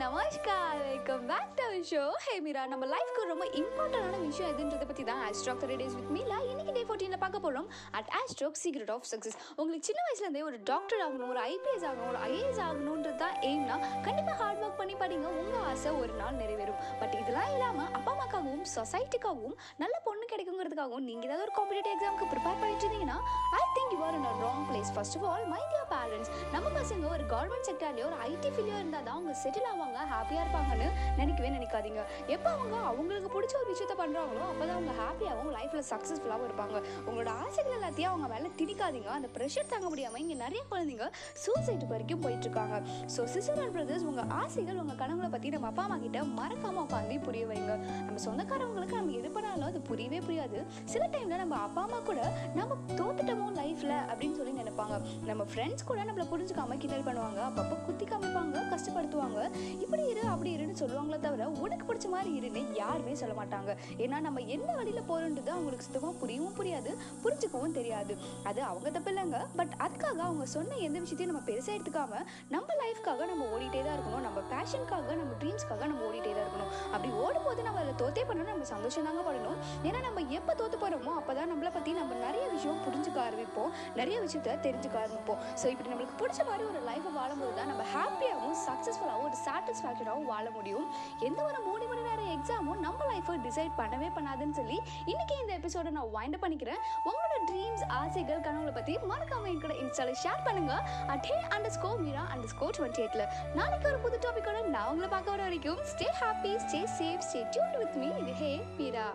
Namaskar. Welcome back to show hey Meera நம்ம லைஃப்க்கு ரொம்ப இம்பார்ட்டண்டான விஷயம் எதுன்றதை பற்றி தான் ஆஸ்ட்ராக் த்ரீ டேஸ் வித் மீலா இன்னைக்கு டே ஃபோர்டீனில் பார்க்க போகிறோம் அட் ஆஸ்ட்ராக் சீக்ரெட் ஆஃப் சக்ஸஸ் உங்களுக்கு சின்ன வயசுலேருந்தே ஒரு டாக்டர் ஆகணும் ஒரு ஐபிஎஸ் ஆகணும் ஒரு ஐஏஎஸ் ஆகணுன்றது தான் எய்ம்னா கண்டிப்பாக ஹார்ட் ஒர்க் பண்ணி படிங்க. உங்கள் ஆசை ஒரு நாள் நிறைவேறும். பட் இதெல்லாம் இல்லாமல் அப்பா அம்மாக்காகவும் சொசைட்டிக்காகவும் நல்ல பொண்ணு கிடைக்குங்கிறதுக்காகவும் நீங்கள் ஏதாவது ஒரு காம்படிட்டிவ் எக்ஸாமுக்கு ப்ரிப்பேர் பண்ணிட்டு இருந்தீங்கன்னா I think you are in a wrong place first of all mind your parents பசங்க ஒரு கவர்மெண்ட் செக்டர்லேயோ ஒரு ஐடி ஃபீல்டோ இருந்தால் தான் அவங்க செட்டில் ஆவாங்க ஹாப்பியாக இருப்பாங்கன்னு நினைக்கவே நினைக்காதீங்க. எப்போ அவங்க அவங்களுக்கு பிடிச்ச ஒரு விஷயத்த பண்ணுறாங்களோ அப்போ தான் அவங்க ஹாப்பியாகவும் லைஃப்பில் சக்ஸஸ்ஃபுல்லாகவும் இருப்பாங்க. உங்களோட ஆசைகள் எல்லாத்தையும் அவங்க மேலே திணிக்காதீங்க. அந்த ப்ரெஷர் தாங்க முடியாமல் இங்கே நிறைய குழந்தைங்க சூசைட் வரைக்கும் போயிட்டு இருக்காங்க. ஸோ சிஸ்டர் அண்ட் பிரதர்ஸ் உங்கள் ஆசைகள் உங்கள் கனவுகளை பற்றி நம்ம அப்பா அம்மா கிட்ட மறக்காமல் உட்காந்து புரிய வைங்க. நம்ம சொந்தக்காரவங்களுக்கு நம்ம எது பண்ணாலும் அது புரியவே புரியாது. சில டைமில் நம்ம அப்பா அம்மா கூட நம்ம தோத்துட்டோமோ லைஃப்பில் அப்படின்னு சொல்லி நினைப்பாங்க. நம்ம ஃப்ரெண்ட்ஸ் கூட நம்மளை புரிஞ்சுக்காம கிண்டல் பண்ணுவாங்க. அப்பப்போ குத்தி காமிப்பாங்க கஷ்டப்படுத்துவாங்க. இப்படி இரு அப்படி இருன்னு சொல்லுவாங்களே தவிர உனக்கு பிடிச்ச மாதிரி இருன்னு யாருமே சொல்ல மாட்டாங்க. ஏன்னா நம்ம என்ன வழியில் போகிறோன்றது அவங்களுக்கு சுத்தமாக புரியவும் புரியாது புரிஞ்சுக்கவும் தெரியாது. அது அவங்க தப்பு இல்லைங்க. பட் அதுக்காக அவங்க சொன்ன எந்த விஷயத்தையும் நம்ம பெருசாக எடுத்துக்காம நம்ம லைஃப்காக நம்ம ஓடிட்டே தான் இருக்கணும். நம்ம பேஷனுக்காக நம்ம ட்ரீம்ஸ்க்காக நம்ம ஓடி அப்படி ஓடும் அப்படி ஓடும்போது நம்ம அதில் தோத்தே பண்ணணும் நம்ம சந்தோஷம் தாங்க படணும். ஏன்னா நம்ம எப்போ தோத்து போகிறோமோ அப்போ தான் நம்மளை பற்றி நம்ம நிறைய விஷயம் புரிஞ்சுக்க ஆரம்பிப்போம். நிறைய விஷயத்த தெரிஞ்சுக்க ஆரம்பிப்போம். ஸோ இப்படி நம்மளுக்கு பிடிச்ச மாதிரி ஒரு லைஃப்பை வாழும்போது தான் நம்ம ஹாப்பியாகவும் சக்ஸஸ்ஃபுல்லாகவும் ஒரு சாட்டிஸ்ஃபேக்டடாகவும் வாழ முடியும். எந்த ஒரு மூணு மணி நேரம் எக்ஸாமும் நம்ம லைஃப்பை டிசைட் பண்ணவே பண்ணாதுன்னு சொல்லி இன்னைக்கு இந்த எபிசோட நான் வைண்ட் பண்ணிக்கிறேன். உங்களோட ட்ரீம்ஸ் ஆசைகள் கனவுகளை பற்றி மறக்காம என் கூட இன்ஸ்டால ஷேர் பண்ணுங்க. At hey underscore Meera underscore twenty எயிட்ல நாளைக்கு ஒரு புது டாபிக்கோட நான் உங்களை பார்க்க வர வரைக்கும் stay happy stay safe stay tuned with me இது ஹே மீரா